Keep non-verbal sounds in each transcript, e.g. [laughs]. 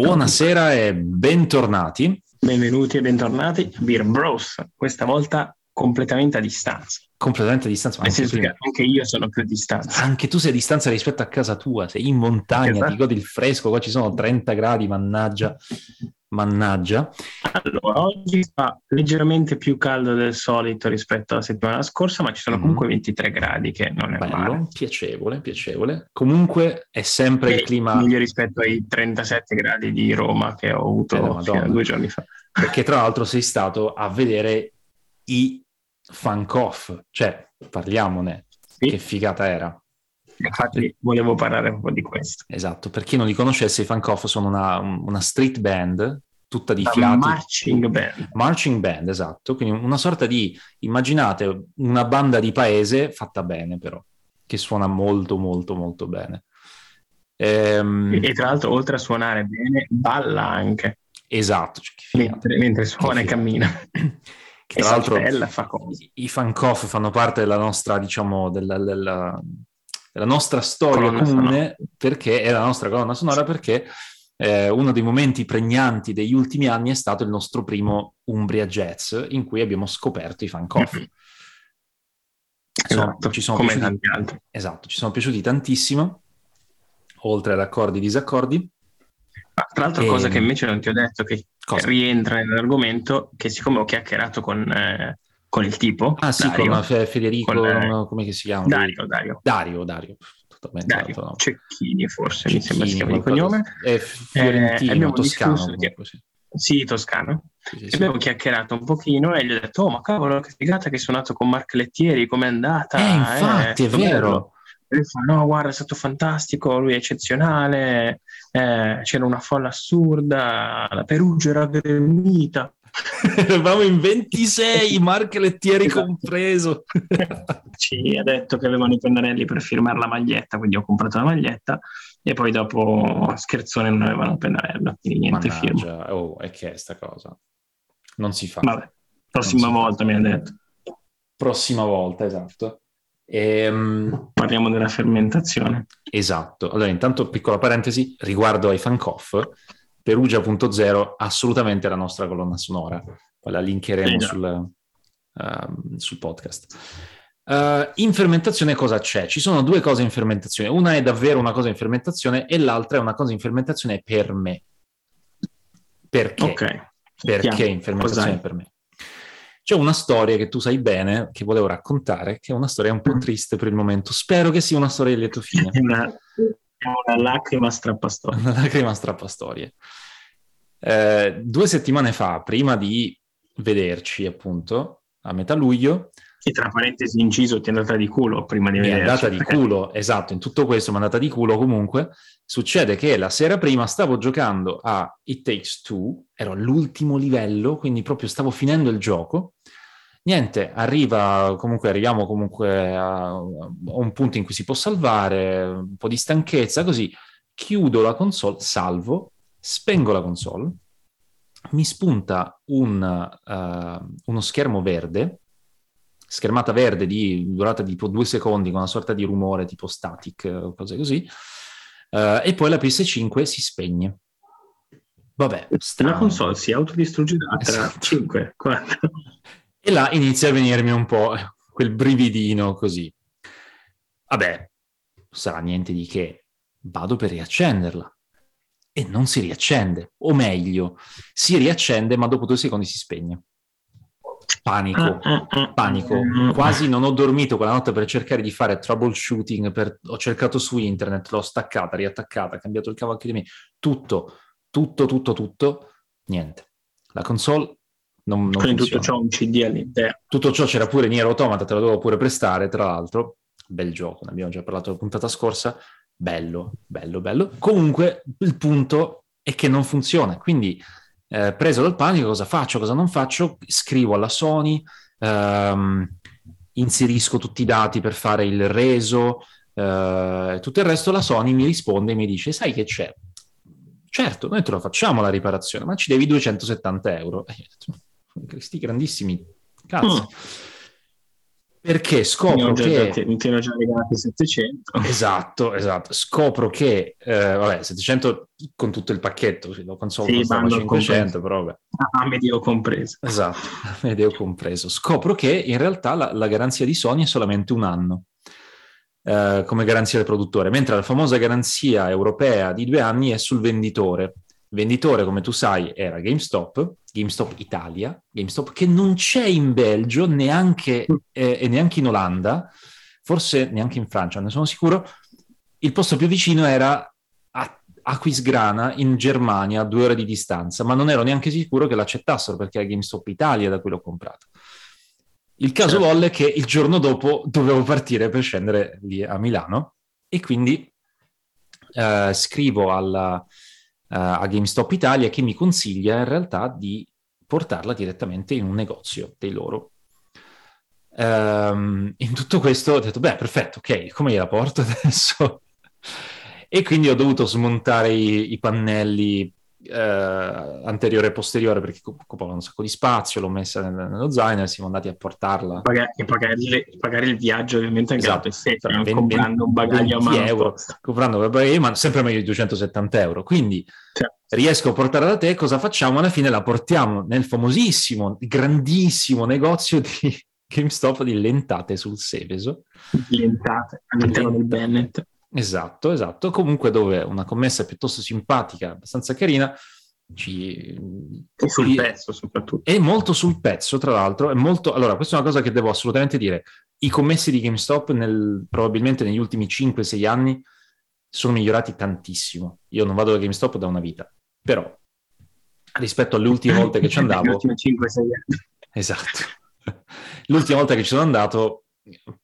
Buonasera e bentornati. Benvenuti e bentornati a Beer Bros, questa volta completamente a distanza. Completamente a distanza. Nel senso che anche io sono più a distanza. Anche tu sei a distanza rispetto a casa tua, sei in montagna, esatto. ti godi il fresco, qua ci sono 30 gradi, mannaggia. Mannaggia. Allora, oggi fa leggermente più caldo del solito rispetto alla settimana scorsa, ma ci sono mm. comunque 23 gradi, che non è Bello, male. piacevole, piacevole. Comunque è sempre e il clima... Meglio rispetto ai 37 gradi di Roma che ho avuto eh, due giorni fa. Perché tra l'altro sei [laughs] stato a vedere i funk off, cioè parliamone, sì. che figata era. Infatti volevo parlare un po' di questo. Esatto, per chi non li conoscesse, i Funk Off sono una, una street band tutta di fiati. Marching band. Marching band, esatto. Quindi una sorta di, immaginate, una banda di paese fatta bene però, che suona molto molto molto bene. Ehm... E, tra l'altro, oltre a suonare bene, balla anche. Esatto. Cioè, mentre, mentre, suona e cammina. Che tra l'altro i funk off fanno parte della nostra, diciamo, della, della, della nostra storia comune, perché è la nostra colonna sonora, perché eh, uno dei momenti pregnanti degli ultimi anni è stato il nostro primo Umbria Jazz, in cui abbiamo scoperto i funk off. Esatto, ci sono come piaciuti, tanti altri. Esatto, ci sono piaciuti tantissimo, oltre ad accordi e disaccordi. Ah, tra l'altro, e... cosa che invece non ti ho detto, che cosa? rientra nell'argomento, che siccome ho chiacchierato con, eh, con il tipo... Ah sì, Dario, con Federico, con, eh, come si chiama? Dario, Dario. Dario, Dario Dario. no. Cecchini forse Cecchini, mi sembra si chiama il cognome. è fiorentino, eh, toscano che... sì, toscano. Sì, sì, abbiamo chiacchierato un pochino e gli ho detto oh ma cavolo che figata che hai suonato con Mark Lettieri com'è andata? Eh infatti eh, è vero. lui fa no guarda è stato fantastico lui è eccezionale eh, c'era una folla assurda la Perugia era gremita Eravamo in 26, [laughs] Mark Lettieri esatto. compreso. [laughs] Ci ha detto che avevano i pennarelli per firmare la maglietta, quindi ho comprato la maglietta e poi dopo scherzone non avevano pennarello, quindi niente Mannaggia. firma. Oh, è che è sta cosa? Non si fa. Vabbè, prossima volta mi ha detto. Prossima volta, esatto. Ehm... Parliamo della fermentazione. Esatto. Allora, intanto piccola parentesi riguardo ai funk off Perugia.0 assolutamente la nostra colonna sonora, poi la linkeremo sì, sul, uh, sul, podcast. Uh, in fermentazione cosa c'è? Ci sono due cose in fermentazione, una è davvero una cosa in fermentazione e l'altra è una cosa in fermentazione per me. Perché? Okay. Perché in fermentazione per me? C'è una storia che tu sai bene, che volevo raccontare, che è una storia un po' mm. triste per il momento. Spero che sia una storia di lieto fine. [laughs] una lacrima strappastoria. Una lacrima strappastorie. Eh, due settimane fa, prima di vederci, appunto, a metà luglio... Che tra parentesi inciso ti è andata di culo prima di vederci. Mi è andata di culo, esatto, in tutto questo mi è andata di culo comunque. Succede che la sera prima stavo giocando a It Takes Two, ero all'ultimo livello, quindi proprio stavo finendo il gioco Niente, arriva, comunque arriviamo comunque a, un punto in cui si può salvare, un po' di stanchezza, così chiudo la console, salvo, spengo la console, mi spunta un, uh, uno schermo verde, schermata verde di durata tipo due secondi con una sorta di rumore tipo static o cose così, uh, e poi la PS5 si spegne. Vabbè, strano. La console si autodistruggerà tra esatto. 5, 4. E là inizia a venirmi un po' quel brividino così. Vabbè, sarà niente di che. Vado per riaccenderla. E non si riaccende. O meglio, si riaccende ma dopo due secondi si spegne. Panico, ah, ah, ah, panico. Quasi non ho dormito quella notte per cercare di fare troubleshooting. Per... Ho cercato su internet, l'ho staccata, riattaccata, cambiato il cavallo di me. Tutto, tutto, tutto, tutto. Niente. La console non, non Quindi tutto ciò un CD all'interno. Tutto ciò c'era pure Nier Automata, te lo dovevo pure prestare, tra l'altro. Bel gioco, ne abbiamo già parlato la puntata scorsa. Bello, bello, bello. Comunque il punto è che non funziona, quindi eh, preso dal panico cosa faccio, cosa non faccio? Scrivo alla Sony, ehm, inserisco tutti i dati per fare il reso, eh, tutto il resto la Sony mi risponde e mi dice sai che c'è? Certo, noi te lo facciamo la riparazione, ma ci devi 270 euro [laughs] questi grandissimi cazzi. Mm. Perché scopro che... Mi tieno già regalati 700. [laughs] Esatto, esatto. Scopro che, eh, vabbè, 700 con tutto il pacchetto, la console sì, costava 500, compreso. però vabbè. Ah, medio compreso. Esatto, [laughs] medio compreso. Scopro che in realtà la, la garanzia di Sony è solamente un anno. Eh, come garanzia del produttore, mentre la famosa garanzia europea di due anni è sul venditore. Il venditore, come tu sai, era GameStop, GameStop Italia, GameStop che non c'è in Belgio neanche, eh, e neanche in Olanda, forse neanche in Francia, ne sono sicuro. Il posto più vicino era a Aquisgrana in Germania, a due ore di distanza, ma non ero neanche sicuro che l'accettassero perché era GameStop Italia da cui l'ho comprato. Il caso certo. volle che il giorno dopo dovevo partire per scendere lì a Milano e quindi eh, scrivo alla, a GameStop Italia che mi consiglia in realtà di portarla direttamente in un negozio dei loro. Um, in tutto questo ho detto, beh, perfetto, ok, come gliela porto [laughs] adesso? e quindi ho dovuto smontare i, i pannelli eh, anteriore e posteriore perché occupava un sacco di spazio, l'ho messa nel, nello zaino e siamo andati a portarla. E pagare, pagare, il viaggio ovviamente anche esatto, se, 20, comprando un bagaglio a mano. euro, comprando un bagaglio ma sempre meglio di 270 euro. Quindi certo. riesco a portarla da te, cosa facciamo? Alla fine la portiamo nel famosissimo, grandissimo negozio di GameStop di lentate sul Seveso. Lentate all'interno del Bennett. Esatto, esatto. Comunque dove una commessa piuttosto simpatica, abbastanza carina, ci... E sul pezzo soprattutto. È molto sul pezzo, tra l'altro. È molto... Allora, questa è una cosa che devo assolutamente dire. I commessi di GameStop nel... probabilmente negli ultimi 5-6 anni sono migliorati tantissimo. Io non vado da GameStop da una vita, però rispetto alle ultime volte che ci andavo... Le ultime 5-6 anni. Esatto. L'ultima volta che ci sono andato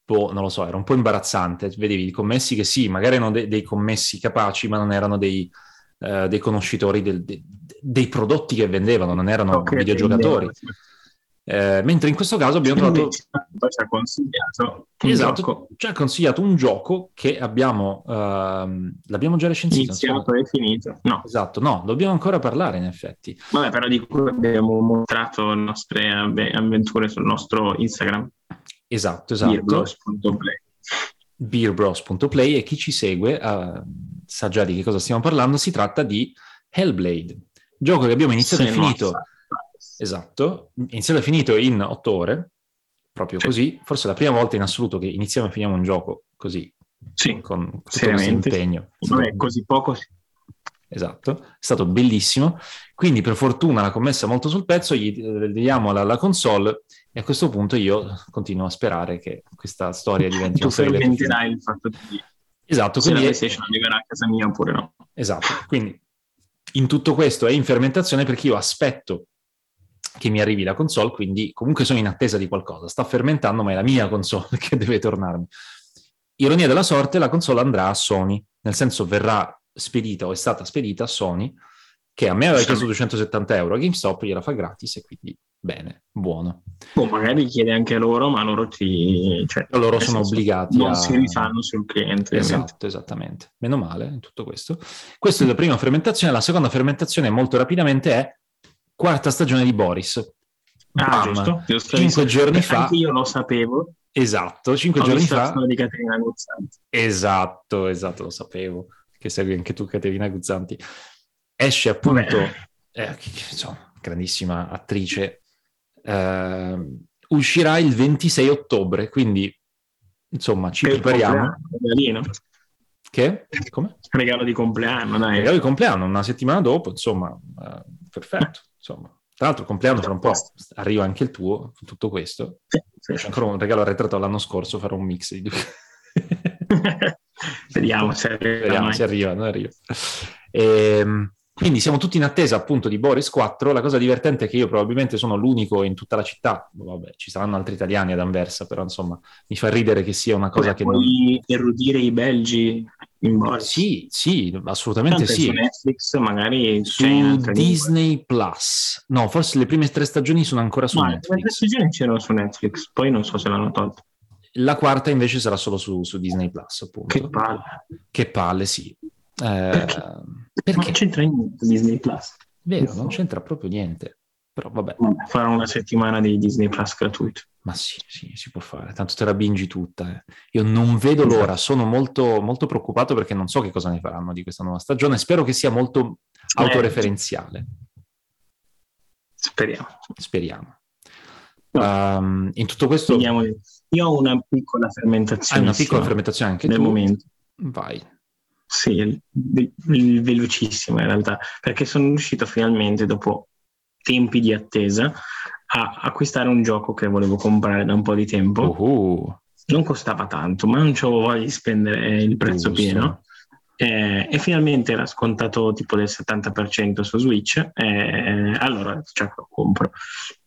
boh, non lo so, era un po' imbarazzante. Vedevi i commessi che sì, magari erano de- dei commessi capaci, ma non erano dei, uh, dei conoscitori del, de- dei prodotti che vendevano, non erano okay, videogiocatori. Eh, mentre in questo caso abbiamo trovato. Ci ha consigliato un esatto, gioco. Ci ha consigliato un gioco che abbiamo. Uh, l'abbiamo già recensito. Iniziato e finito. No. Esatto, no, dobbiamo ancora parlare in effetti. Vabbè, però di cui abbiamo mostrato le nostre avventure sul nostro Instagram. Esatto, esatto. Beerbros.play. Beerbros.play e chi ci segue uh, sa già di che cosa stiamo parlando. Si tratta di Hellblade, gioco che abbiamo iniziato e finito. Esatto, iniziato e finito in otto ore, proprio sì. così. Forse è la prima volta in assoluto che iniziamo e finiamo un gioco così. Sì, con questo impegno. Vabbè, così poco sì. Esatto, è stato bellissimo. Quindi, per fortuna, la commessa molto sul pezzo, gli eh, diamo la, la console e a questo punto io continuo a sperare che questa storia diventi [laughs] tu fermenterai il fatto di esatto, se la PlayStation arriverà a casa mia oppure no. Esatto, quindi in tutto questo è in fermentazione perché io aspetto che mi arrivi la console, quindi comunque sono in attesa di qualcosa. Sta fermentando, ma è la mia console [laughs] che deve tornarmi. Ironia della sorte, la console andrà a Sony, nel senso verrà spedita o è stata spedita a Sony, che a me aveva chiesto 270 euro, a GameStop gliela fa gratis e quindi bene, buono. O boh, magari chiede anche loro, ma loro ti... Cioè, loro sono obbligati non a... si rifanno sul cliente. Esatto, esattamente. Meno male in tutto questo. Questa è la prima fermentazione. La seconda fermentazione, molto rapidamente, è quarta stagione di Boris. Ah, Bam. giusto, giusto. Cinque giorni fa... Anche io lo sapevo. Esatto, cinque giorni fa... di Caterina Guzzanti. Esatto, esatto, lo sapevo. Che segui anche tu Caterina Guzzanti. Esce appunto... Eh, insomma, grandissima attrice eh, uscirà il 26 ottobre, quindi insomma ci prepariamo. Che? Come? Regalo di compleanno, dai. Regalo di compleanno, una settimana dopo, insomma, eh, perfetto. [laughs] Insomma. Tra l'altro, compleanno fra un po' arriva anche il tuo, tutto questo. C'è ancora un regalo arretrato l'anno scorso, farò un mix di due. [laughs] Vediamo se arriva. Vediamo se arriva, non arriva. Ehm, quindi siamo tutti in attesa appunto di Boris 4. La cosa divertente è che io probabilmente sono l'unico in tutta la città. Vabbè, ci saranno altri italiani ad Anversa, però insomma mi fa ridere che sia una cosa Beh, che puoi non... erudire i belgi in Boris? Sì, sì, assolutamente Tanto sì. Su Netflix magari su Disney Plus. No, forse le prime tre stagioni sono ancora su Ma Netflix. Le prime tre stagioni c'erano su Netflix, poi non so se l'hanno tolto. La quarta invece sarà solo su, su Disney Plus, appunto. Che palle. Che palle, sì. Eh, perché? perché? Non c'entra niente Disney Plus. Vero, non c'entra proprio niente. Però vabbè. Farò una settimana di Disney Plus gratuito. Ma sì, sì, si può fare, tanto te la bingi tutta. Eh. Io non vedo esatto. l'ora, sono molto, molto preoccupato perché non so che cosa ne faranno di questa nuova stagione. Spero che sia molto eh, autoreferenziale. Speriamo. Speriamo. Um, in tutto questo... Io ho una piccola fermentazione. Hai una piccola fermentazione anche nel tu? momento. Vai. Sì, velocissimo in realtà, perché sono riuscito finalmente, dopo tempi di attesa, a acquistare un gioco che volevo comprare da un po' di tempo. Uh-huh. Non costava tanto, ma non avevo voglia di spendere il prezzo Giusto. pieno. Eh, e finalmente era scontato tipo del 70% su Switch. Eh, allora cioè, lo compro.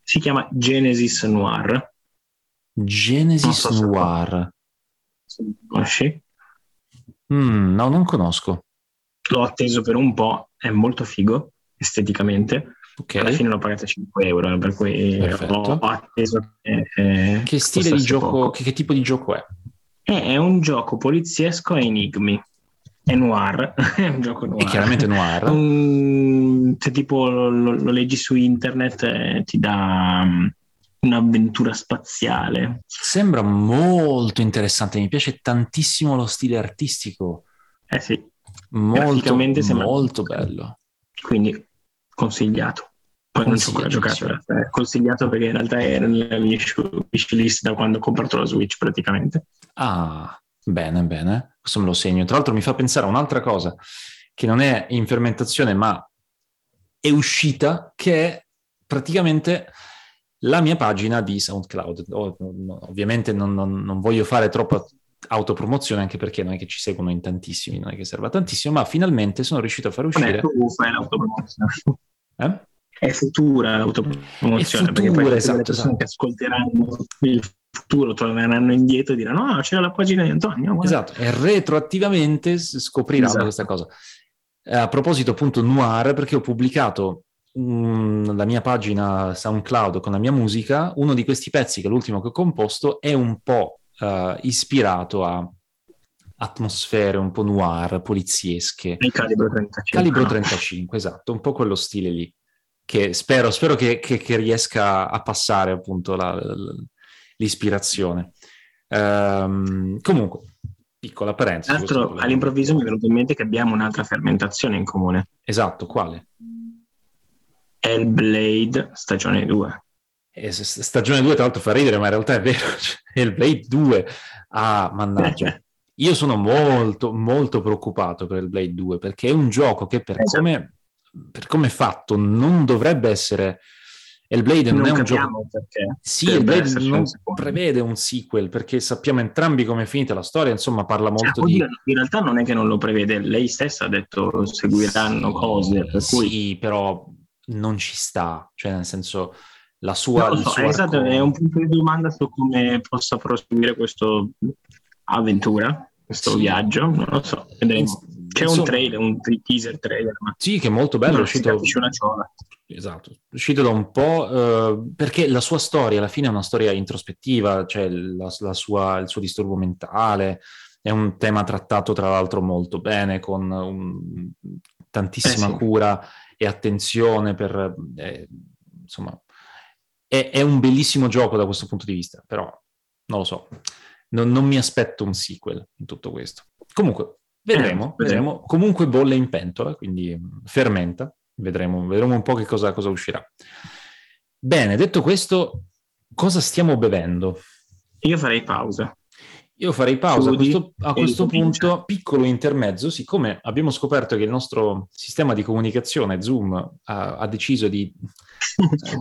Si chiama Genesis Noir. Genesis so Noir. Conosci? Mm, no, non conosco. L'ho atteso per un po', è molto figo esteticamente. Okay. Alla fine l'ho pagata 5 euro, per cui Perfetto. ho atteso che... Eh, che stile di gioco, che, che, tipo di gioco è? è? È un gioco poliziesco a enigmi. È noir, [laughs] è un gioco noir. È chiaramente noir. [laughs] Um, se tipo lo, lo, leggi su internet eh, ti dà um, un'avventura spaziale. Sembra molto interessante, mi piace tantissimo lo stile artistico. Eh sì. Molto, molto bello. Quindi consigliato. Poi non so ancora giocato, è consigliato perché in realtà era nella mia wish list da quando ho comprato la Switch praticamente. Ah, bene, bene, questo me lo segno. Tra l'altro mi fa pensare a un'altra cosa che non è in fermentazione ma è uscita, che è praticamente la mia pagina di SoundCloud. ovviamente non, non, non, voglio fare troppa autopromozione anche perché non è che ci seguono in tantissimi, non è che serva tantissimo, ma finalmente sono riuscito a far uscire... È tu fai l'autopromozione. [laughs] Eh? È futura l'autopromozione, è futura, perché poi esatto, le persone esatto. che ascolteranno il futuro torneranno indietro e diranno no, c'era la pagina di Antonio. Guarda. Esatto, e retroattivamente scopriranno esatto. questa cosa. Eh, a proposito appunto Noir, perché ho pubblicato um, la mia pagina SoundCloud con la mia musica, uno di questi pezzi, che è l'ultimo che ho composto, è un po' uh, ispirato a atmosfere un po' noir, poliziesche. Il calibro 35. Calibro 35, esatto, un po' quello stile lì. Che spero, spero che, che, che riesca a passare appunto la, la, l'ispirazione. Um, comunque, piccola parentesi. Tra l'altro, all'improvviso mi è venuto in mente che abbiamo un'altra fermentazione in comune. Esatto, quale? Hellblade stagione 2. Eh, stagione 2 tra l'altro fa ridere, ma in realtà è vero. [laughs] Hellblade 2, ah, mannaggia. [laughs] Io sono molto, molto preoccupato per il Blade 2 perché è un gioco che per esatto. come, per come è fatto non dovrebbe essere... Il Blade non, non è un gioco... Perché. Sì, il Blade non prevede un sequel perché sappiamo entrambi come è finita la storia, insomma parla molto cioè, di... In realtà non è che non lo prevede, lei stessa ha detto seguiranno cose, per sì, cui... però non ci sta, cioè nel senso la sua... No, so, esatto, è un punto di domanda su come possa proseguire questa avventura questo sì. viaggio, non lo so, vedremo. C'è Insomma, un trailer, un teaser trailer. Ma... Sì, che è molto bello, è uscito... una ciola. Esatto, è uscito da un po', uh, perché la sua storia alla fine è una storia introspettiva, cioè la, la sua, il suo disturbo mentale, è un tema trattato tra l'altro molto bene, con un, tantissima eh sì. cura e attenzione per... Eh, insomma, è, è, un bellissimo gioco da questo punto di vista, però non lo so non, non mi aspetto un sequel in tutto questo. Comunque, vedremo, eh, vedremo. Comunque bolle in pentola, quindi fermenta. Vedremo, vedremo un po' che cosa, cosa uscirà. Bene, detto questo, cosa stiamo bevendo? Io farei pausa. Io farei pausa. A questo, a questo punto, piccolo intermezzo, siccome abbiamo scoperto che il nostro sistema di comunicazione, Zoom, ha, ha deciso di... [laughs]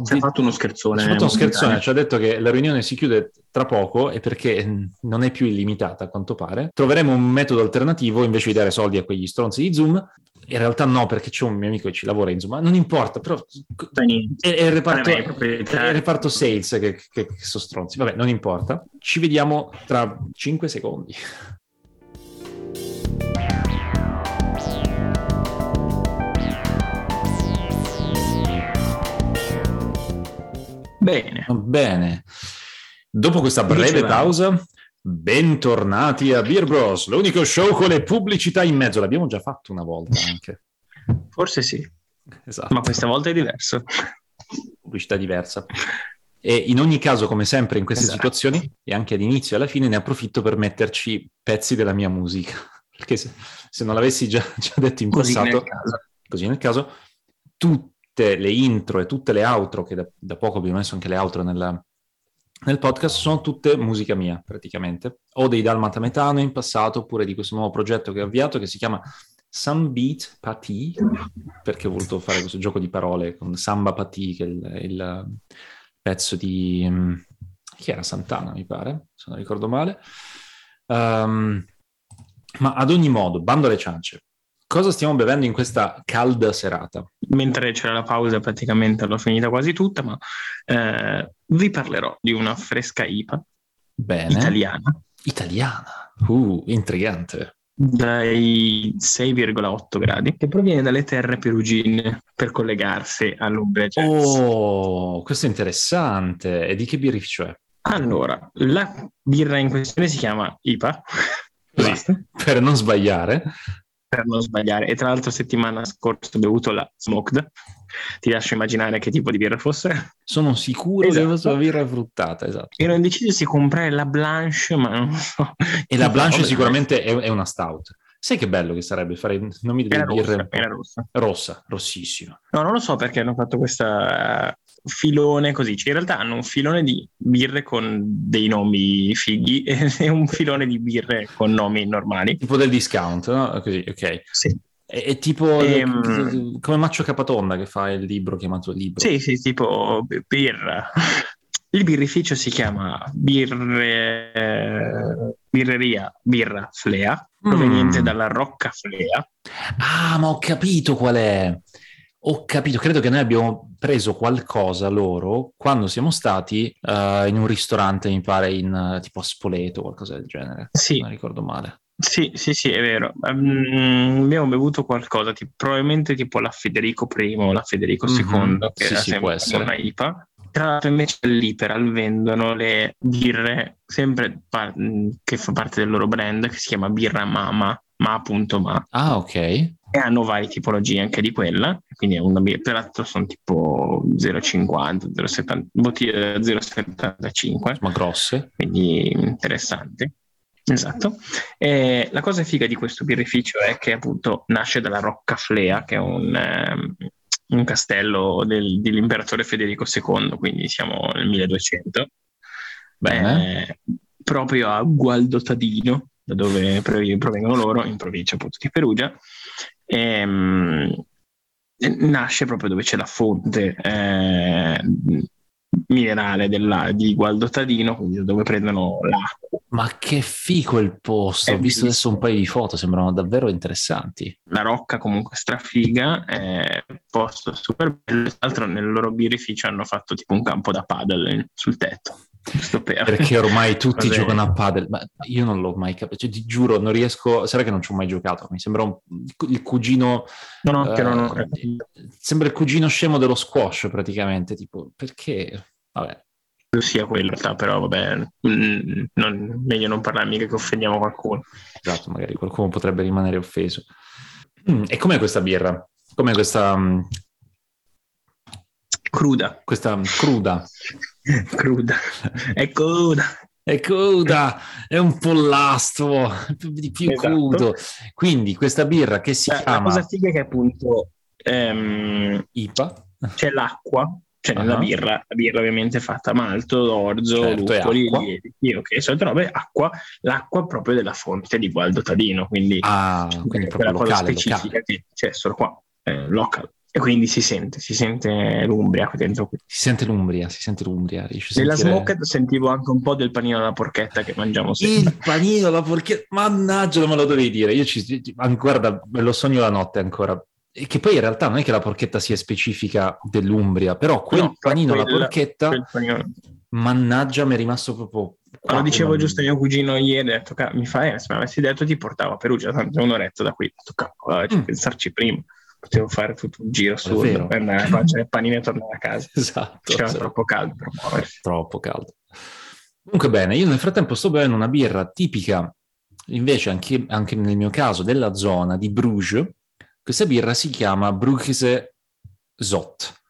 ci ha fatto uno scherzone. Ci ha fatto uno scherzone, ci ha detto che la riunione si chiude tra poco e perché non è più illimitata a quanto pare. Troveremo un metodo alternativo invece di dare soldi a quegli stronzi di Zoom in realtà no, perché c'è un mio amico che ci lavora, insomma, non importa, però è, è, il reparto, è, il reparto, sales che, che, che sono stronzi. Vabbè, non importa. Ci vediamo tra 5 secondi. Bene. Bene. Dopo questa breve pausa, Bentornati a Beer Bros, l'unico show con le pubblicità in mezzo. L'abbiamo già fatto una volta anche. Forse sì. Esatto. Ma questa volta è diverso. Pubblicità diversa. E in ogni caso, come sempre in queste Esatto. situazioni, e anche all'inizio e alla fine, ne approfitto per metterci pezzi della mia musica. [laughs] Perché se, se non l'avessi già, già detto in Così passato, nel così nel caso, tutte le intro e tutte le outro, che da, da poco abbiamo messo anche le outro nella- nel podcast, sono tutte musica mia praticamente. O dei Dalmata Metano in passato, oppure di questo nuovo progetto che ho avviato che si chiama Some Beat Pati, perché ho voluto fare questo gioco di parole con Samba Pati, che è il, il pezzo di... mm, chi era? Santana, mi pare, se non ricordo male. Ehm, ma ad ogni modo, bando alle ciance, cosa stiamo bevendo in questa calda serata? Mentre c'era la pausa praticamente l'ho finita quasi tutta, ma eh, vi parlerò di una fresca IPA Bene. italiana Italiana. Uh, intrigante. dai 6,8 gradi che proviene dalle terre perugine per collegarsi all'Umbria. Oh, questo è interessante. E di che birrificio è? Allora, la birra in questione si chiama IPA, Basta. per non sbagliare. Per non sbagliare. E tra l'altro settimana scorsa ho bevuto la Smoked. Ti lascio immaginare che tipo di birra fosse. Sono sicuro Esatto. che fosse una birra fruttata, esatto. Ero indeciso se comprare la Blanche, ma non so. E la Blanche sicuramente è, è una stout. Sai che bello che sarebbe fare delle Era birre rossa, era rossa. rossa, rossissima. No, non lo so perché hanno fatto questo filone così. Cioè, in realtà hanno un filone di birre con dei nomi fighi [laughs] e un filone di birre con nomi normali. Tipo del discount, no? Così, ok. Sì, È, è tipo Ehm. come Maccio Capatonda che fa il libro chiamato Libro. sì, sì, tipo birra. Il birrificio si chiama birre... Birreria Birra Flea, proveniente Mm. dalla Rocca Flea. Ah, ma ho capito qual è. Ho capito, credo che noi abbiamo preso qualcosa loro quando siamo stati eh, in un ristorante, mi pare, in eh, tipo a Spoleto o qualcosa del genere. Sì, Non ricordo male. Sì, sì, sì, è vero. Ehm, abbiamo bevuto qualcosa, tipo, probabilmente tipo la Federico I o la Federico. II, che Sì, era sì, sempre può essere. una IPA. Tra l'altro invece all'Iperal vendono le birre, sempre par- mh, che fa parte del loro brand, che si chiama Birra Mama, ma.ma, Ah, ok. e hanno varie tipologie anche di quella, quindi è una birra, peraltro sono tipo 0,50, 0,70, bottiglie da 0,75 Ma grosse. quindi interessante. Esatto. E la cosa figa di questo birrificio è che appunto nasce dalla Rocca Flea, che è un, ehm, un castello del- dell'imperatore Federico II, quindi siamo nel 1200, Bene. eh, proprio a Gualdotadino, da dove prov- provengono loro, in provincia appunto di Perugia. Ehm, e nasce proprio dove c'è la fonte eh, minerale della- di Gualdotadino, quindi da dove prendono l'acqua. Ma che fico il posto. È Ho visto adesso un paio di foto, sembrano davvero interessanti. La rocca comunque strafiga, è un posto super bello. Tra l'altro nel loro birrificio hanno fatto tipo un campo da paddle sul tetto. Per... Perché ormai tutti giocano a padel, ma io non l'ho mai capito. Cioè, ti giuro, non riesco. Sarà che non ci ho mai giocato. Mi sembra un- il cugino. No, no, che non ho eh, sembra il cugino scemo dello squash, praticamente. Tipo, perché? Vabbè, sia quello, in realtà, però vabbè, mm, non- meglio non parlare mica che offendiamo qualcuno. esatto, magari qualcuno potrebbe rimanere offeso. Mm, e com'è questa birra? Com'è questa, mm, Cruda, questa cruda? cruda, è cruda. È cruda, è un pollastro, di più Esatto. crudo. Quindi questa birra che si La, la chiama cosa figa che appunto ehm, IPA, c'è l'acqua, cioè nella Ah. birra, la birra ovviamente è fatta malto, orzo, Certo, luppoli, lieviti, ok, solite robe, acqua, l'acqua proprio della fonte di Gualdo Tadino, quindi ah, quindi è proprio quella cosa locale, specifica locale. che c'è solo qua, eh, local. E quindi si sente, si sente l'Umbria qui dentro qui. Si sente l'Umbria, si sente l'Umbria. riesci Nella sentire- smoked sentivo anche un po' del panino alla porchetta che mangiamo sempre. Il panino, la porchetta, mannaggia, non me lo dovevi dire. Io ci, guarda, me lo sogno la notte ancora. Che poi in realtà non è che la porchetta sia specifica dell'Umbria, però quel No, panino, la porchetta, mannaggia, mi è rimasto proprio... Lo dicevo una- giusto a mio cugino ieri, ho detto, "Ca- mi fai, se mi avessi detto ti portavo a Perugia, tanto è un'oretta da qui, ho detto, cavolo, Mm. pensarci prima, potevo fare tutto un giro assurdo, per andare a mangiare il panino e tornare a casa. [laughs] Esatto, C'era esatto. troppo caldo per muoversi. troppo caldo. Comunque bene, io nel frattempo sto bevendo una birra tipica, invece anche, anche nel mio caso, della zona di Bruges. Questa birra si chiama Bruchse Zot.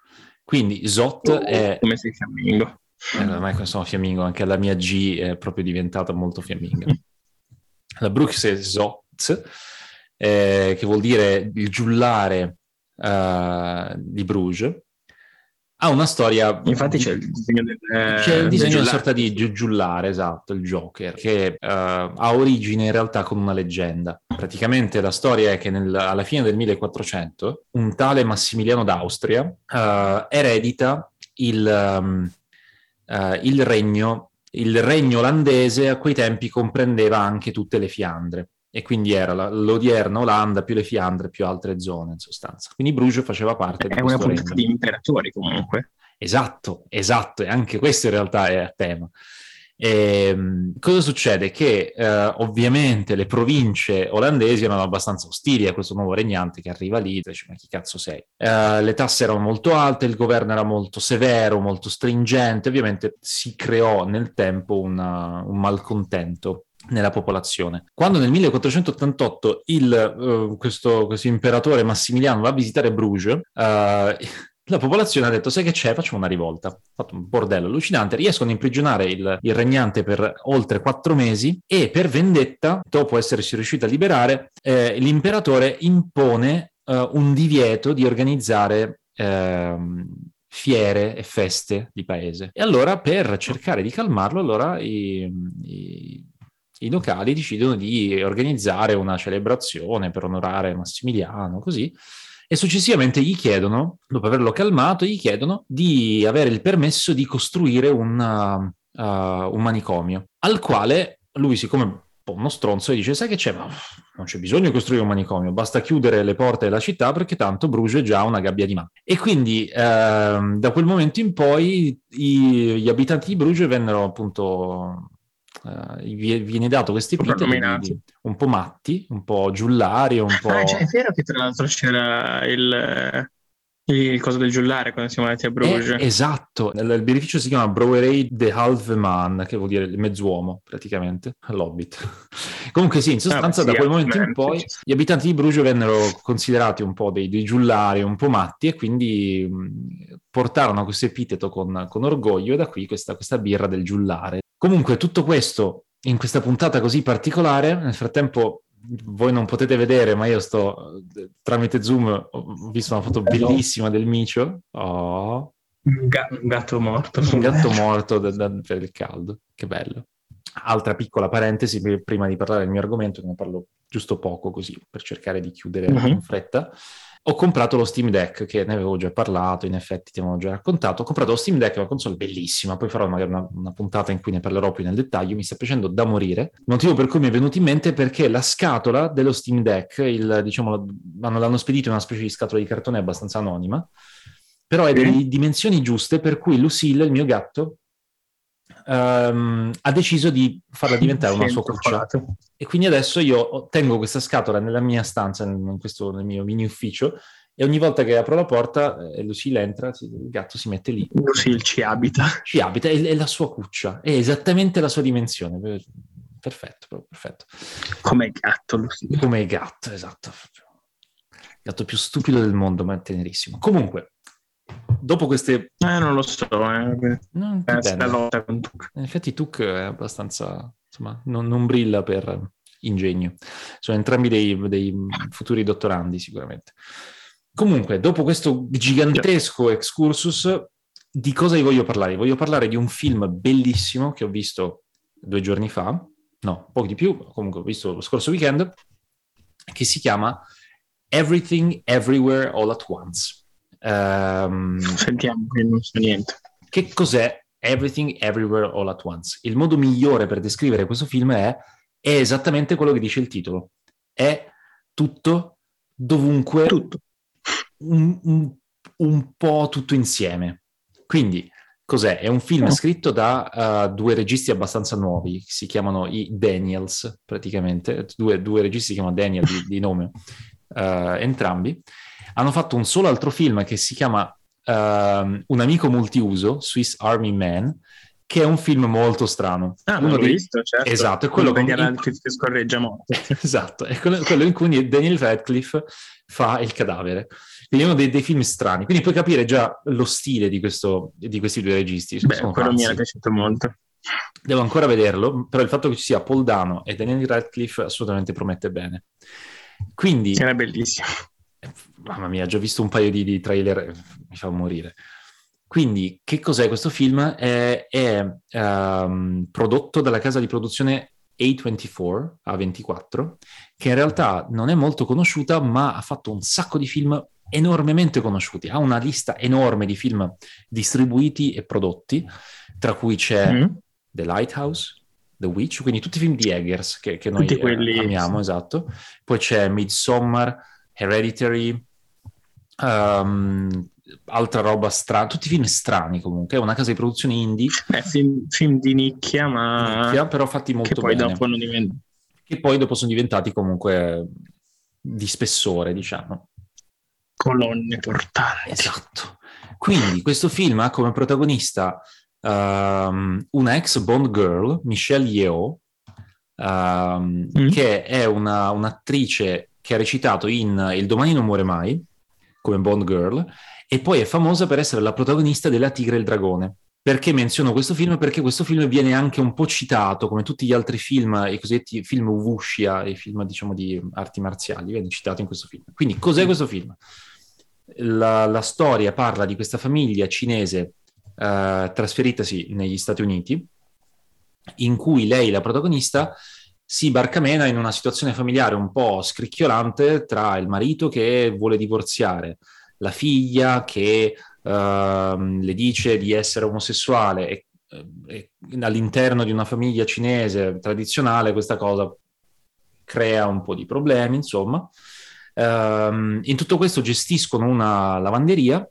Quindi Zot è... Come si fiammingo. Eh, ormai sono fiammingo, anche la mia G è proprio diventata molto fiamminga. [laughs] La Bruxelles eh, che vuol dire il giullare uh, di Bruges, ha una storia. Infatti c'è il disegno del. C'è il disegno di una sorta di giullare, esatto, il Joker, che uh, ha origine in realtà con una leggenda. Praticamente la storia è che nel, alla fine del 1400 un tale Massimiliano d'Austria uh, eredita il, um, uh, il regno. Il regno olandese a quei tempi comprendeva anche tutte le Fiandre e quindi era la, l'odierna Olanda più le Fiandre più altre zone in sostanza. Quindi Bruges faceva parte è una di imperatori comunque. Esatto, esatto, e anche questo in realtà è a tema. E, ehm, cosa succede? Che eh, ovviamente le province olandesi erano abbastanza ostili a questo nuovo regnante che arriva lì e dice ma chi cazzo sei? Eh, le tasse erano molto alte, il governo era molto severo, molto stringente, ovviamente si creò nel tempo una, un malcontento nella popolazione. Quando nel 1488 il, uh, questo, questo, imperatore Massimiliano va a visitare Bruges, uh, [laughs] la popolazione ha detto, sai che c'è, facciamo una rivolta. Ha fatto un bordello allucinante, riescono a imprigionare il, il, regnante per oltre quattro mesi e per vendetta, dopo essersi riusciti a liberare, eh, l'imperatore impone uh, un divieto di organizzare... Ehm, fiere e feste di paese. E allora, per cercare di calmarlo, allora i, i i locali decidono di organizzare una celebrazione per onorare Massimiliano, così, e successivamente gli chiedono, dopo averlo calmato, gli chiedono di avere il permesso di costruire una, uh, un manicomio, al quale lui, siccome un po' uno stronzo, dice, sai che c'è? Ma non c'è bisogno di costruire un manicomio, basta chiudere le porte della città perché tanto Bruges è già una gabbia di mano. E quindi eh, da quel momento in poi i, gli abitanti di Bruges vennero appunto Uh, viene dato questo epiteto un po' matti, un po' giullari, un po'... Ah, cioè, è vero che tra l'altro c'era il, il coso del giullare quando siamo andati a Bruges. Eh, esatto, il, beneficio si chiama Brewery de Halve Man, che vuol dire il mezzuomo praticamente, l'hobbit. [laughs] Comunque sì, in sostanza ah, da quel momento in poi gli abitanti di Bruges vennero considerati un po' dei, dei giullari, un po' matti e quindi mh, portarono questo epiteto con, con, orgoglio e da qui questa, questa birra del giullare. Comunque tutto questo in questa puntata così particolare, nel frattempo voi non potete vedere, ma io sto tramite Zoom, ho visto una foto bellissima del micio. Oh. Un, gatto morto. Un gatto morto da, da, per il caldo, che bello. Altra piccola parentesi prima di parlare del mio argomento, ne parlo giusto poco così per cercare di chiudere uh-huh. in fretta ho comprato lo Steam Deck, che ne avevo già parlato, in effetti ti avevo già raccontato. Ho comprato lo Steam Deck, una console bellissima, poi farò magari una, una, puntata in cui ne parlerò più nel dettaglio, mi sta piacendo da morire. Il motivo per cui mi è venuto in mente è perché la scatola dello Steam Deck, il, diciamo, l'hanno, l'hanno spedito in una specie di scatola di cartone abbastanza anonima, però è delle dimensioni giuste per cui Lucille, il mio gatto, um, ha deciso di farla diventare una sua cuccia. E quindi adesso io tengo questa scatola nella mia stanza, in questo, nel mio mini ufficio, e ogni volta che apro la porta e eh, Lucille entra, il gatto si mette lì. Lucille ci abita. Ci abita, è, è la sua cuccia, è esattamente la sua dimensione. Perfetto, perfetto. Come il gatto, Lucille. Come il gatto, esatto. Il gatto più stupido del mondo, ma tenerissimo. Comunque, dopo queste... Eh, non lo so. Eh. Non eh, lotta con Tuk. In effetti Tuk è abbastanza... Insomma, non, non brilla per ingegno. Sono entrambi dei, dei, futuri dottorandi sicuramente. Comunque, dopo questo gigantesco excursus, di cosa vi voglio parlare? Voglio parlare di un film bellissimo che ho visto due giorni fa, no, poco di più, comunque ho visto lo scorso weekend, che si chiama Everything Everywhere All at Once. Um, Sentiamo che non so niente. Che cos'è Everything Everywhere All at Once? Il modo migliore per descrivere questo film è, è esattamente quello che dice il titolo. È tutto, dovunque, tutto. Un, un, un po' tutto insieme. Quindi, cos'è? È un film oh. scritto da uh, due registi abbastanza nuovi, si chiamano i Daniels, praticamente, due, due registi si chiamano Daniel di, di nome, uh, entrambi hanno fatto un solo altro film che si chiama uh, Un amico multiuso, Swiss Army Man, che è un film molto strano. Ah, Uno l'ho dei... visto, certo. Esatto, è quello con Radcliffe che scorreggia molto. [laughs] esatto, è quello, quello, in cui Daniel Radcliffe fa il cadavere. Quindi è uno dei, dei, film strani. Quindi puoi capire già lo stile di, questo, di questi due registi. Beh, quello pazzi. mi è piaciuto molto. Devo ancora vederlo, però il fatto che ci sia Paul Dano e Daniel Radcliffe assolutamente promette bene. Quindi... Era bellissimo. Mamma mia, ho già visto un paio di, di trailer, mi fa morire. Quindi, che cos'è questo film? È, è um, prodotto dalla casa di produzione A24, A24, che in realtà non è molto conosciuta, ma ha fatto un sacco di film enormemente conosciuti. Ha una lista enorme di film distribuiti e prodotti, tra cui c'è mm. The Lighthouse, The Witch, quindi tutti i film di Eggers che, che noi quelli... amiamo, esatto. Poi c'è Midsommar, Hereditary, um, altra roba strana, tutti film strani comunque, è una casa di produzione indie. Eh, film, film di nicchia, ma... Nicchia, però fatti molto che poi bene. Dopo divent... Che poi dopo sono diventati comunque di spessore, diciamo. Colonne portanti. Esatto. Quindi questo film ha come protagonista um, una ex Bond girl, Michelle Yeoh, um, mm. che è una, un'attrice che ha recitato in Il domani non muore mai, come Bond girl, e poi è famosa per essere la protagonista della Tigre e il Dragone. Perché menziono questo film? Perché questo film viene anche un po' citato, come tutti gli altri film, i cosiddetti film wuxia, i film diciamo di arti marziali, viene citato in questo film. Quindi cos'è questo film? La, la storia parla di questa famiglia cinese eh, trasferitasi negli Stati Uniti, in cui lei, la protagonista, si barcamena in una situazione familiare un po' scricchiolante tra il marito che vuole divorziare, la figlia che uh, le dice di essere omosessuale e, e, all'interno di una famiglia cinese tradizionale questa cosa crea un po' di problemi, insomma. Uh, in tutto questo gestiscono una lavanderia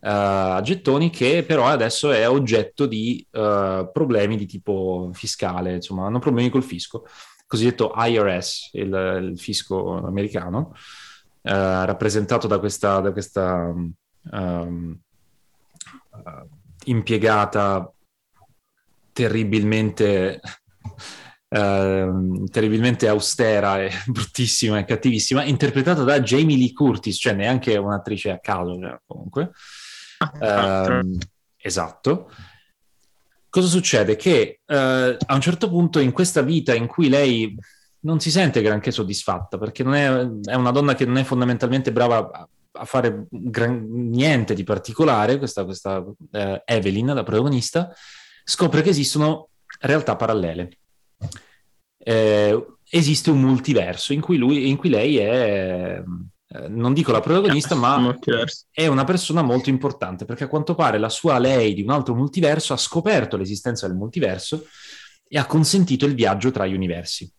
a gettoni che però adesso è oggetto di uh, problemi di tipo fiscale, insomma, hanno problemi col fisco, cosiddetto IRS, il, il fisco americano, uh, rappresentato da questa, da questa um, impiegata terribilmente, uh, [laughs] terribilmente austera e [laughs] bruttissima e cattivissima, interpretata da Jamie Lee Curtis, cioè neanche un'attrice a caso, cioè, Uh, esatto. Cosa succede? Che uh, a un certo punto in questa vita in cui lei non si sente granché soddisfatta, perché è, è, una donna che non è fondamentalmente brava a, a fare gran, niente di particolare, questa, questa uh, Evelyn, la protagonista, scopre che esistono realtà parallele. Eh, esiste un multiverso in cui, lui, in cui lei è eh, non dico la protagonista, ma è una persona molto importante perché a quanto pare la sua lei di un altro multiverso ha scoperto l'esistenza del multiverso e ha consentito il viaggio tra gli universi.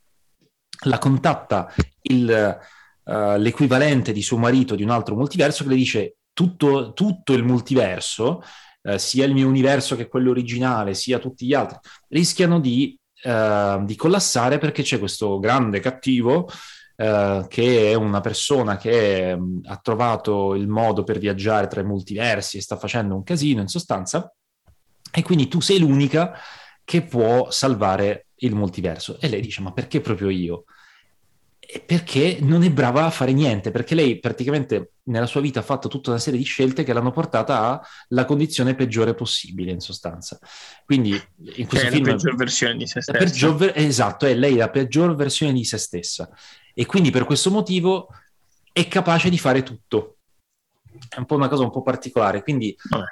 La contatta il, uh, l'equivalente di suo marito di un altro multiverso che le dice tutto, tutto il multiverso, uh, sia il mio universo che quello originale, sia tutti gli altri, rischiano di, uh, di collassare perché c'è questo grande cattivo eh, che è una persona che mh, mm, ha trovato il modo per viaggiare tra i multiversi e sta facendo un casino in sostanza, e quindi tu sei l'unica che può salvare il multiverso. E lei dice, ma perché proprio io? perché non è brava a fare niente, perché lei praticamente nella sua vita ha fatto tutta una serie di scelte che l'hanno portata alla condizione peggiore possibile, in sostanza. Quindi in questo è film... la peggior versione di se stessa. Ver- esatto, è lei la peggior versione di se stessa e quindi per questo motivo è capace di fare tutto. È un po' una cosa un po' particolare. Quindi, Vabbè.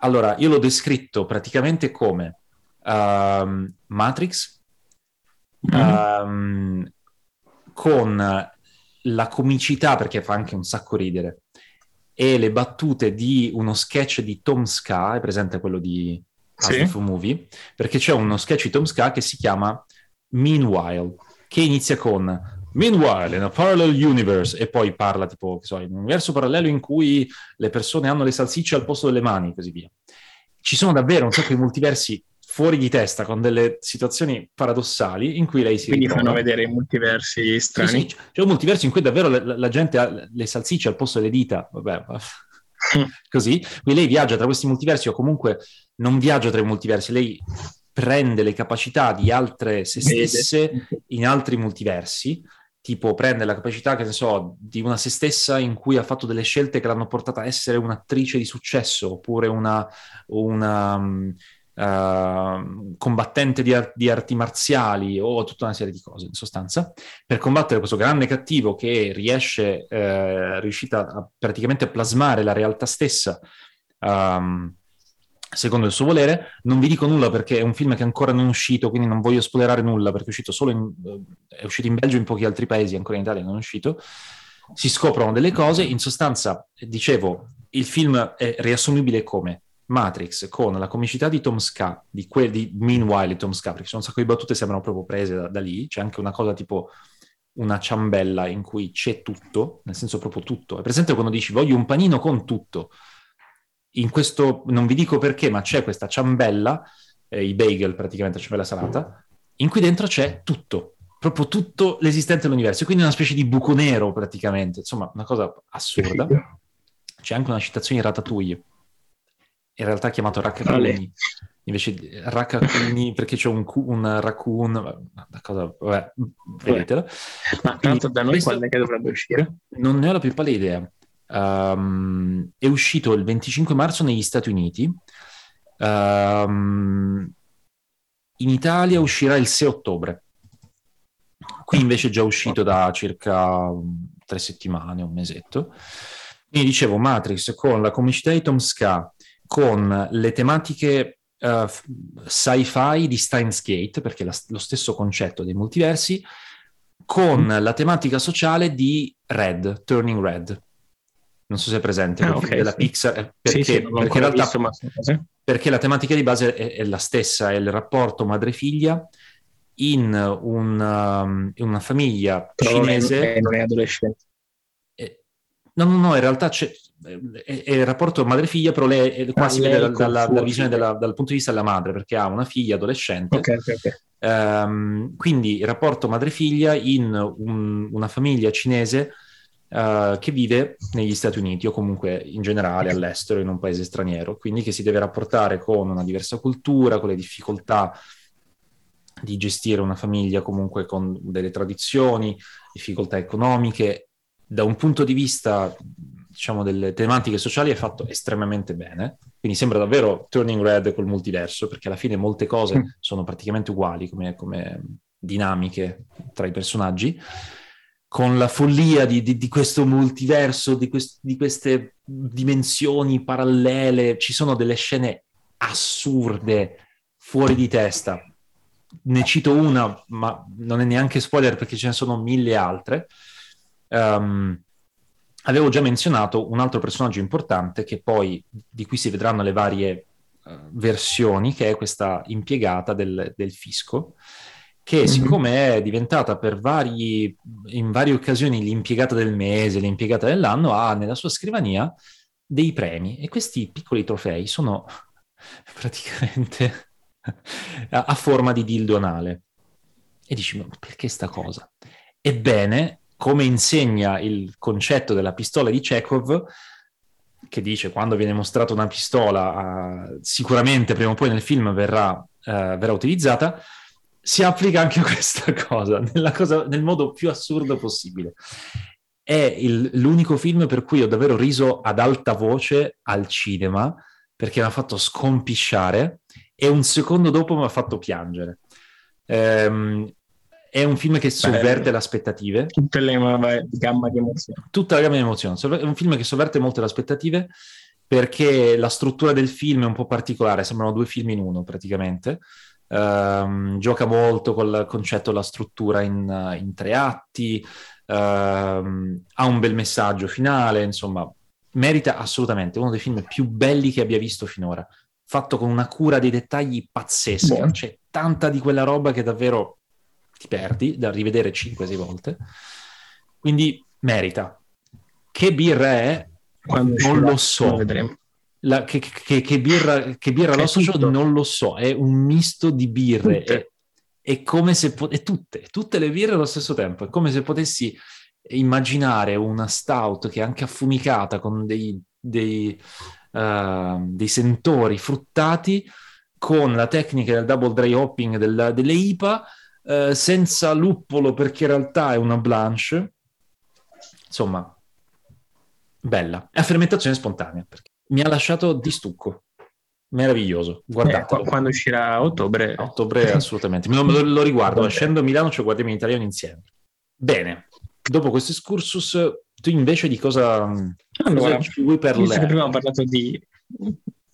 allora, io l'ho descritto praticamente come um, Matrix mm-hmm. um, con la comicità, perché fa anche un sacco ridere, e le battute di uno sketch di Tom Ska, è presente quello di sì. Movie? Perché c'è uno sketch di Tom Ska che si chiama Meanwhile, che inizia con Meanwhile, in a parallel universe, e poi parla tipo, so, in un universo parallelo in cui le persone hanno le salsicce al posto delle mani e così via. Ci sono davvero un sacco di multiversi fuori di testa con delle situazioni paradossali in cui lei si Quindi ritrova. fanno vedere i multiversi strani. Sì, sì. C'è un multiverso in cui davvero la, la, gente ha le salsicce al posto delle dita, vabbè, [laughs] così. Quindi lei viaggia tra questi multiversi o comunque non viaggia tra i multiversi, lei prende le capacità di altre se stesse in altri multiversi tipo prende la capacità, che ne so, di una se stessa in cui ha fatto delle scelte che l'hanno portata a essere un'attrice di successo, oppure una, una uh, combattente di, ar- di, arti marziali o tutta una serie di cose, in sostanza, per combattere questo grande cattivo che riesce, eh, riuscita a, praticamente a plasmare la realtà stessa. Um, secondo il suo volere. Non vi dico nulla perché è un film che ancora non è uscito, quindi non voglio spoilerare nulla perché è uscito solo in, è uscito in Belgio e in pochi altri paesi, ancora in Italia non è uscito. Si scoprono delle cose, in sostanza, dicevo, il film è riassumibile come Matrix con la comicità di Tom Ska, di, que- di Meanwhile di Tom Ska, perché sono un sacco di battute sembrano proprio prese da, da lì, c'è anche una cosa tipo una ciambella in cui c'è tutto, nel senso proprio tutto. È presente quando dici voglio un panino con tutto? In questo, non vi dico perché, ma c'è questa ciambella, eh, i bagel praticamente, la ciambella salata, in cui dentro c'è tutto, proprio tutto l'esistente dell'universo, quindi una specie di buco nero praticamente, insomma, una cosa assurda. C'è anche una citazione di Ratatouille, in realtà chiamato Raccacuni, invece Raccacuni perché c'è un, un raccoon, una cosa, vabbè, vedetela. Ma tanto da noi questo, quando è che dovrebbe uscire? Non ne ho la più pallida idea. Um, è uscito il 25 marzo negli Stati Uniti. Um, in Italia uscirà il 6 ottobre. Qui invece è già uscito da circa tre settimane, un mesetto. Quindi dicevo Matrix con la comicità di Tom Ska, con le tematiche uh, sci-fi di Steins Gate, perché la, lo stesso concetto dei multiversi, con la tematica sociale di Red, Turning Red, non so se è presente, ah, okay, della sì. Pixar, eh, perché, sì, sì, perché in realtà visto, ma... perché la tematica di base è, è, la stessa, è il rapporto madre-figlia in, un, um, in una famiglia Però cinese. Non è, non è adolescente. Eh, no, no, no, in realtà c'è, è, è, il rapporto madre-figlia, però lei è quasi ah, dalla, dalla, dalla visione della, dal punto di vista della madre, perché ha una figlia adolescente. Okay, okay, okay. Um, quindi il rapporto madre-figlia in un, una famiglia cinese uh, che vive negli Stati Uniti o comunque in generale all'estero, in un paese straniero, quindi che si deve rapportare con una diversa cultura, con le difficoltà di gestire una famiglia comunque con delle tradizioni, difficoltà economiche. Da un punto di vista, diciamo, delle tematiche sociali è fatto estremamente bene. Quindi sembra davvero Turning Red col multiverso, perché alla fine molte cose mm. sono praticamente uguali come, come dinamiche tra i personaggi con la follia di, di, di questo multiverso, di, quest, di, queste dimensioni parallele, ci sono delle scene assurde, fuori di testa. Ne cito una, ma non è neanche spoiler perché ce ne sono mille altre. Um, avevo già menzionato un altro personaggio importante che poi di cui si vedranno le varie uh, versioni, che è questa impiegata del, del fisco, che mm-hmm. siccome è diventata per vari, in varie occasioni l'impiegata del mese, l'impiegata dell'anno, ha nella sua scrivania dei premi e questi piccoli trofei sono [laughs] praticamente a, forma di dildo anale. E dici, ma perché sta cosa? Ebbene, come insegna il concetto della pistola di Chekhov, che dice quando viene mostrata una pistola, uh, sicuramente prima o poi nel film verrà, uh, verrà utilizzata, si applica anche [laughs] questa cosa, cosa, nel modo più assurdo possibile. È il, l'unico film per cui ho davvero riso ad alta voce al cinema, perché mi ha fatto scompisciare, e un secondo dopo mi ha fatto piangere. Ehm, è un film che sovverte Beh, le aspettative. Tutte le gamma di emozioni. Tutta la gamma di emozioni. È un film che sovverte molto le aspettative perché la struttura del film è un po' particolare, sembrano due film in uno praticamente. Um, gioca molto col concetto della struttura in, in tre atti, um, ha un bel messaggio finale, insomma, merita assolutamente uno dei film più belli che abbia visto finora, fatto con una cura dei dettagli pazzesca, Buon. c'è tanta di quella roba che davvero ti perdi da rivedere 5-6 volte, quindi merita. Che birra è? Quando non lo so. Vedremo la, che, che, che, birra, che birra lo associo non lo so, è un misto di birre. È, è, come se... Po- è tutte, tutte le birre allo stesso tempo. È come se potessi immaginare una stout che è anche affumicata con dei, dei, uh, dei sentori fruttati con la tecnica del double dry hopping del, delle IPA eh, senza luppolo perché in realtà è una blanche. Insomma, bella. È a fermentazione spontanea. Perché mi ha lasciato di stucco. Meraviglioso, guardate. Eh, quando uscirà a ottobre? A ottobre [laughs] assolutamente. Me lo, lo riguardo, scendo a Milano, ce lo guardiamo in italiano insieme. Bene, dopo questo excursus, tu invece di cosa, allora, cosa vuoi parlare? Prima abbiamo parlato di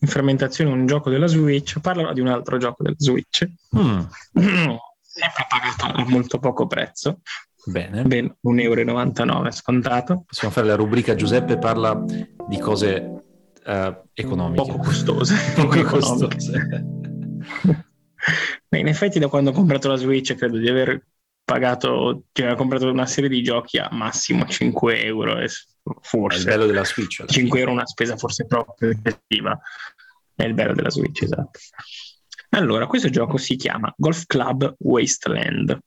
fermentazione, un gioco della Switch, parlano di un altro gioco della Switch. Mm. [clears throat] Sempre pagato a molto poco prezzo. Bene. Ben 1,99 euro scontato. Possiamo fare la rubrica Giuseppe parla di cose uh, economiche. Poco costose. [laughs] Poco costose. [laughs] Beh, in effetti da quando ho comprato la Switch credo di aver pagato, cioè ho comprato una serie di giochi a massimo 5 euro forse. È il bello della Switch. 5 euro è una spesa forse proprio effettiva. È il bello della Switch, esatto. Allora, questo gioco si chiama Golf Club Wasteland.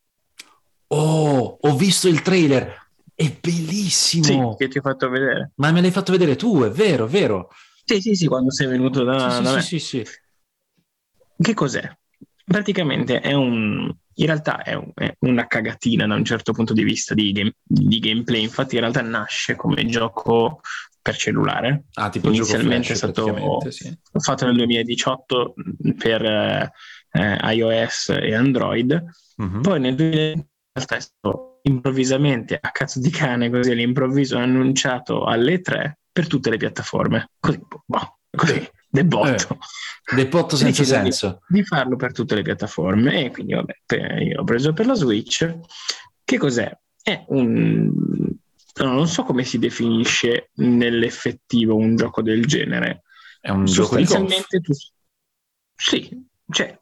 Oh, ho visto il trailer. È bellissimo. Sì, che ti ho fatto vedere. Ma me l'hai fatto vedere tu, è vero, vero. Sì, sì, sì, quando sei venuto da, sì, da sì, me. Sì, sì, sì. Che cos'è? Praticamente è un... In realtà è, un, è, una cagatina da un certo punto di vista di, game, di, gameplay, infatti in realtà nasce come gioco per cellulare. Ah, tipo Inizialmente è stato sì. fatto nel 2018 per eh, iOS e Android, mm-hmm. poi nel 2020 realtà è stato improvvisamente a cazzo di cane così all'improvviso annunciato alle tre per tutte le piattaforme. Così, boh, così debotto eh, debotto senza senso. di, di, farlo per tutte le piattaforme. E quindi vabbè io ho preso per la Switch. Che cos'è? è un non so come si definisce nell'effettivo un gioco del genere. È un gioco di golf. sì cioè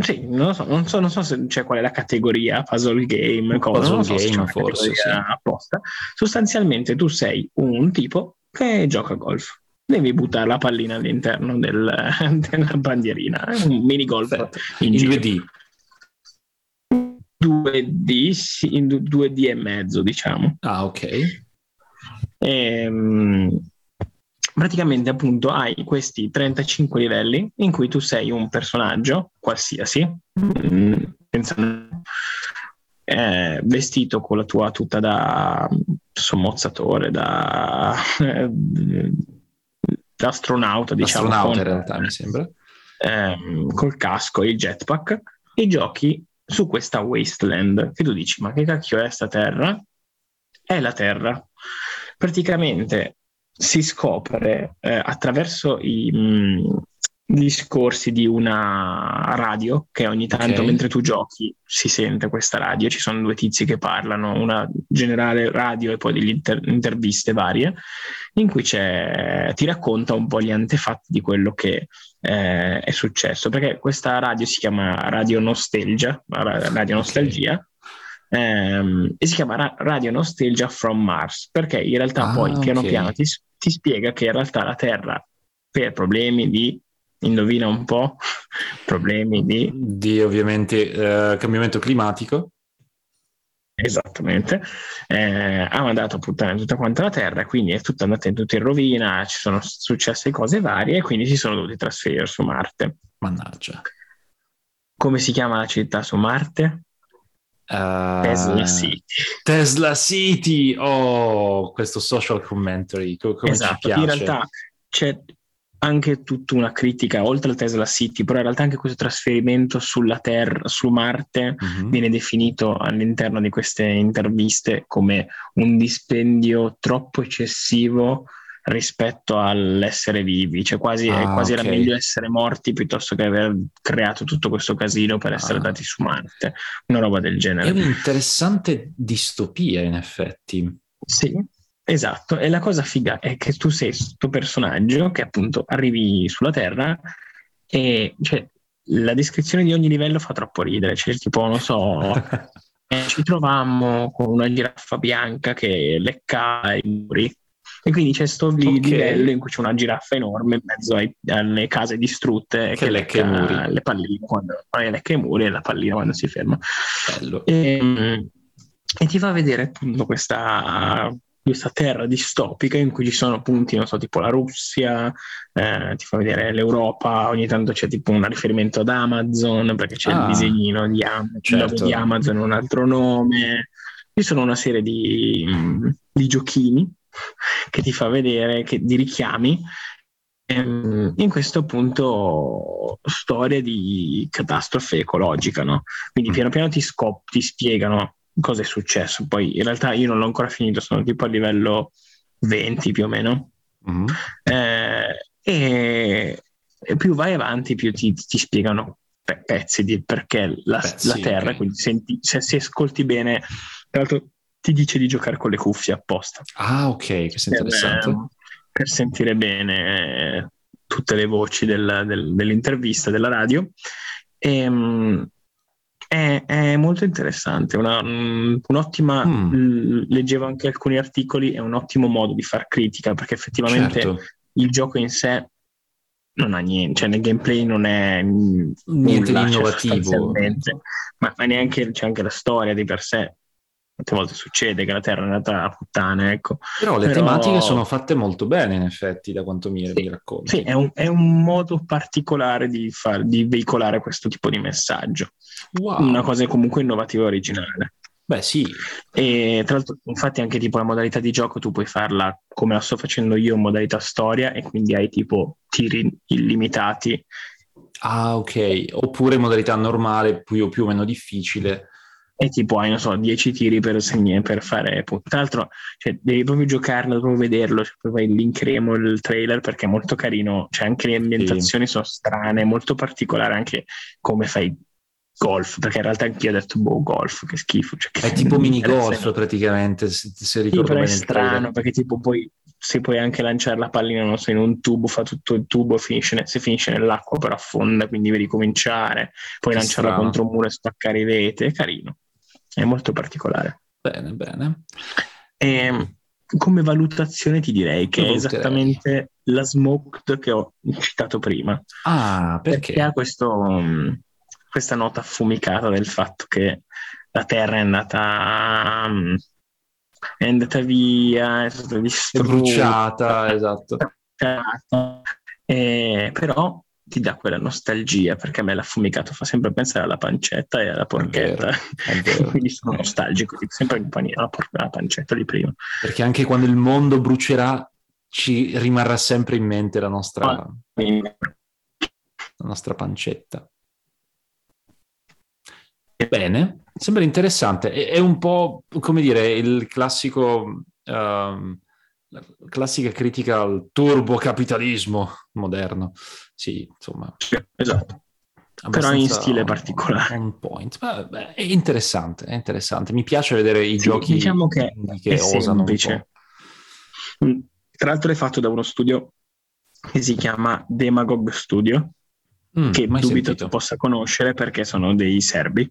sì, non so, non so, non so se c'è qual è la categoria, puzzle game, cosa, puzzle so game forse sì. apposta. Sostanzialmente tu sei un tipo che gioca a golf. Devi buttare la pallina all'interno del, [laughs] della bandierina, è un mini golf in, in 2D. 2D, sì, in 2D e mezzo, diciamo. Ah, ok. Ehm, praticamente appunto hai questi 35 livelli in cui tu sei un personaggio qualsiasi, mm, eh, vestito con la tua tuta da sommozzatore, da, eh, da astronauta, diciamo. Astronauta con, in realtà mi sembra. Eh, col casco e il jetpack e giochi su questa wasteland che tu dici ma che cacchio è sta terra? È la terra. Praticamente si scopre eh, attraverso i mh, discorsi di una radio che ogni tanto okay. mentre tu giochi si sente questa radio, ci sono due tizi che parlano, una generale radio e poi delle inter- interviste varie, in cui ti racconta un po' gli antefatti di quello che eh, è successo, perché questa radio si chiama Radio Nostalgia, Radio Nostalgia, okay ehm, e si chiama Radio Nostalgia from Mars, perché in realtà ah, poi piano okay. piano ti, ti spiega che in realtà la Terra, per problemi di indovina un po', [laughs] problemi di... Di ovviamente eh, cambiamento climatico. Esattamente, eh, ha mandato a puttane tutta quanta la Terra, quindi è tutta andata in tutta in rovina, ci sono successe cose varie e quindi si sono dovuti trasferire su Marte. Mannaggia. Come si chiama la città su Marte? Uh, Tesla City. Tesla City, oh, questo social commentary, come esatto, in realtà c'è anche tutta una critica oltre al Tesla City, però in realtà anche questo trasferimento sulla Terra, su Marte, uh-huh. viene definito all'interno di queste interviste come un dispendio troppo eccessivo rispetto all'essere vivi, cioè quasi, ah, quasi okay. era meglio essere morti piuttosto che aver creato tutto questo casino per essere ah. dati su Marte, una roba del genere. È un'interessante distopia in effetti. Sì, esatto, e la cosa figa è che tu sei questo personaggio che appunto arrivi sulla Terra e cioè, la descrizione di ogni livello fa troppo ridere, cioè tipo, non so... [laughs] Eh, ci trovammo con una giraffa bianca che lecca i muri e quindi c'è questo okay. livello in cui c'è una giraffa enorme in mezzo ai, alle case distrutte che, che lecca muri. le palline quando lecca i muri e la pallina quando si ferma. Bello. E, e ti fa vedere appunto questa questa terra distopica in cui ci sono punti, non so, tipo la Russia, eh, ti fa vedere l'Europa, ogni tanto c'è tipo un riferimento ad Amazon perché c'è ah, il disegnino di, Am- certo. di Amazon, un altro nome. Ci sono una serie di, di giochini [laughs] che ti fa vedere, che, di richiami ehm, in questo appunto storia di catastrofe ecologica, no? Quindi mm. piano piano ti, scop- ti spiegano cosa è successo. Poi in realtà io non l'ho ancora finito, sono tipo a livello 20 più o meno. Mm-hmm. Eh, e, e, più vai avanti, più ti, ti spiegano pe- pezzi di perché la, pezzi, la Terra, okay. quindi senti, se, se, ascolti bene, tra l'altro ti dice di giocare con le cuffie apposta. Ah, ok, che è interessante. Per, per sentire bene eh, tutte le voci del, del, dell'intervista, della radio. E, ehm, è, è molto interessante, una, mm, un'ottima, mm. leggevo anche alcuni articoli, è un ottimo modo di far critica perché effettivamente certo. il gioco in sé non ha niente, cioè nel gameplay non è niente nulla, di innovativo, ma, ma, neanche c'è anche la storia di per sé Molte volte succede che la Terra è andata a puttane, ecco. Però le Però... tematiche sono fatte molto bene, in effetti, da quanto mi, sì, mi racconti. Sì, è un, è un modo particolare di, far, di, veicolare questo tipo di messaggio. Wow. Una cosa comunque innovativa e originale. Beh, sì. E tra l'altro, infatti, anche tipo la modalità di gioco tu puoi farla come la sto facendo io, in modalità storia, e quindi hai tipo tiri illimitati. Ah, ok. Oppure in modalità normale, più o più o meno difficile e tipo hai, non so, 10 tiri per, segnare, per fare punti. Tra l'altro, cioè, devi proprio giocarlo, devi proprio vederlo, cioè, poi linkeremo il trailer perché è molto carino, cioè anche le ambientazioni sì. sono strane, molto particolare anche come fai golf, perché in realtà anch'io ho detto boh, golf, che schifo. Cioè, che è tipo mini golf praticamente, se, se ricordo sì, bene. è strano, perché tipo poi se puoi anche lanciare la pallina, non so, in un tubo, fa tutto il tubo, finisce, se finisce nell'acqua però affonda, quindi devi ricominciare, puoi che lanciarla strano. contro un muro e spaccare i vete, è carino è molto particolare. Bene, bene. E, ehm, come valutazione ti direi che è esattamente la smoked che ho citato prima. Ah, perché? Perché ha questo, questa nota affumicata del fatto che la Terra è andata, è andata via, è stata distrutta. Bruciata, esatto. [laughs] Eh, però ti dà quella nostalgia perché a me l'affumicato fa sempre pensare alla pancetta e alla porchetta. è vero, è [laughs] vero. quindi sono nostalgico sempre in alla, por- alla pancetta di prima. Perché anche quando il mondo brucerà ci rimarrà sempre in mente la nostra, ah, la nostra pancetta. Bene sembra interessante. È, è, un po' come dire il classico uh, la classica critica al turbocapitalismo moderno. Sì, insomma. esatto. Però in stile particolare. On point. Beh, è interessante, è interessante. Mi piace vedere i sì, giochi diciamo che, che osano semplice. Mm. Tra l'altro è fatto da uno studio che si chiama Demagog Studio, mm, che dubito sentito. tu possa conoscere perché sono dei serbi.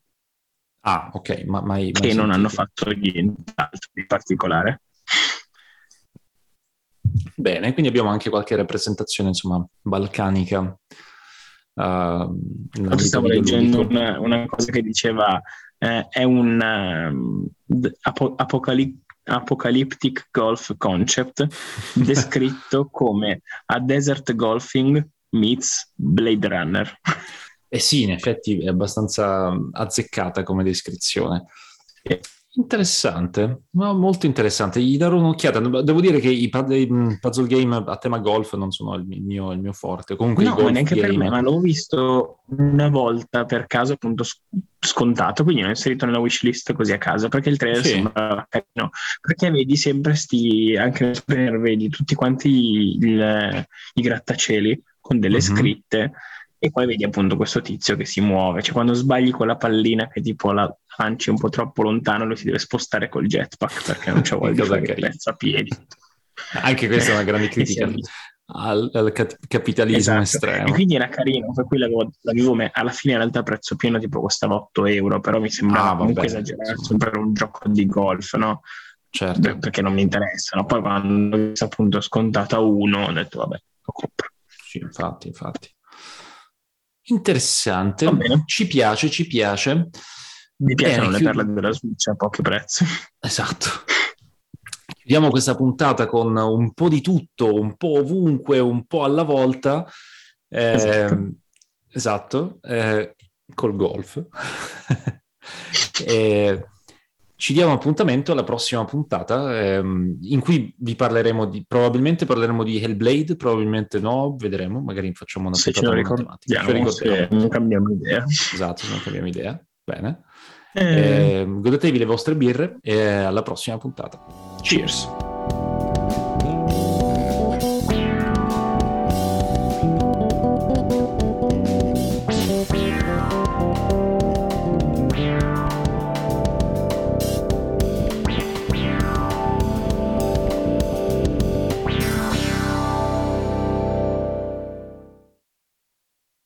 Ah, ok, ma mai, mai Che non hanno fatto nient'altro di particolare. Bene, quindi abbiamo anche qualche rappresentazione, insomma, balcanica. Uh, stavo leggendo una, una, cosa che diceva eh, è un uh, apo- apocalip- apocalyptic golf concept [laughs] descritto come a desert golfing meets Blade Runner. Eh sì, in effetti è abbastanza azzeccata come descrizione. Interessante, no, molto interessante. Gli darò un'occhiata. Devo dire che i puzzle game a tema golf non sono il mio, il mio forte. Comunque no, neanche game... per me, ma l'ho visto una volta per caso, appunto scontato, quindi l'ho inserito nella wishlist così a caso, perché il trailer sì. sembra carino. Perché vedi sempre sti, anche nel vedi tutti quanti il, i grattacieli con delle mm-hmm. scritte e poi vedi appunto questo tizio che si muove. Cioè quando sbagli con la pallina che tipo la lanci un po' troppo lontano, lui si deve spostare col jetpack perché non c'è [laughs] voglia di fare pezzo a piedi. [laughs] Anche questa è una grande critica al, al capitalismo esatto. estremo. E quindi era carino, per cui l'avevo, l'avevo me- alla fine in realtà prezzo pieno tipo costava 8 euro, però mi sembrava ah, comunque esagerato per un gioco di golf, no? Certo. perché non mi interessano. Poi quando ho visto appunto scontata 1 ho detto vabbè, lo compro. Sì, infatti, infatti. Interessante, ci piace, ci piace. Mi piacciono Bene, le chiud- perle della Switch a pochi prezzi. Esatto. Chiudiamo questa puntata con un po' di tutto, un po' ovunque, un po' alla volta. Eh, esatto, esatto eh, col golf. [laughs] eh, ci diamo appuntamento alla prossima puntata ehm, in cui vi parleremo di, probabilmente parleremo di Hellblade, probabilmente no, vedremo, magari facciamo una se puntata matematica. Ce ricordiamo, non cambiamo idea. Esatto, non cambiamo idea. Bene. Eh... Eh, godetevi le vostre birre e alla prossima puntata. Cheers!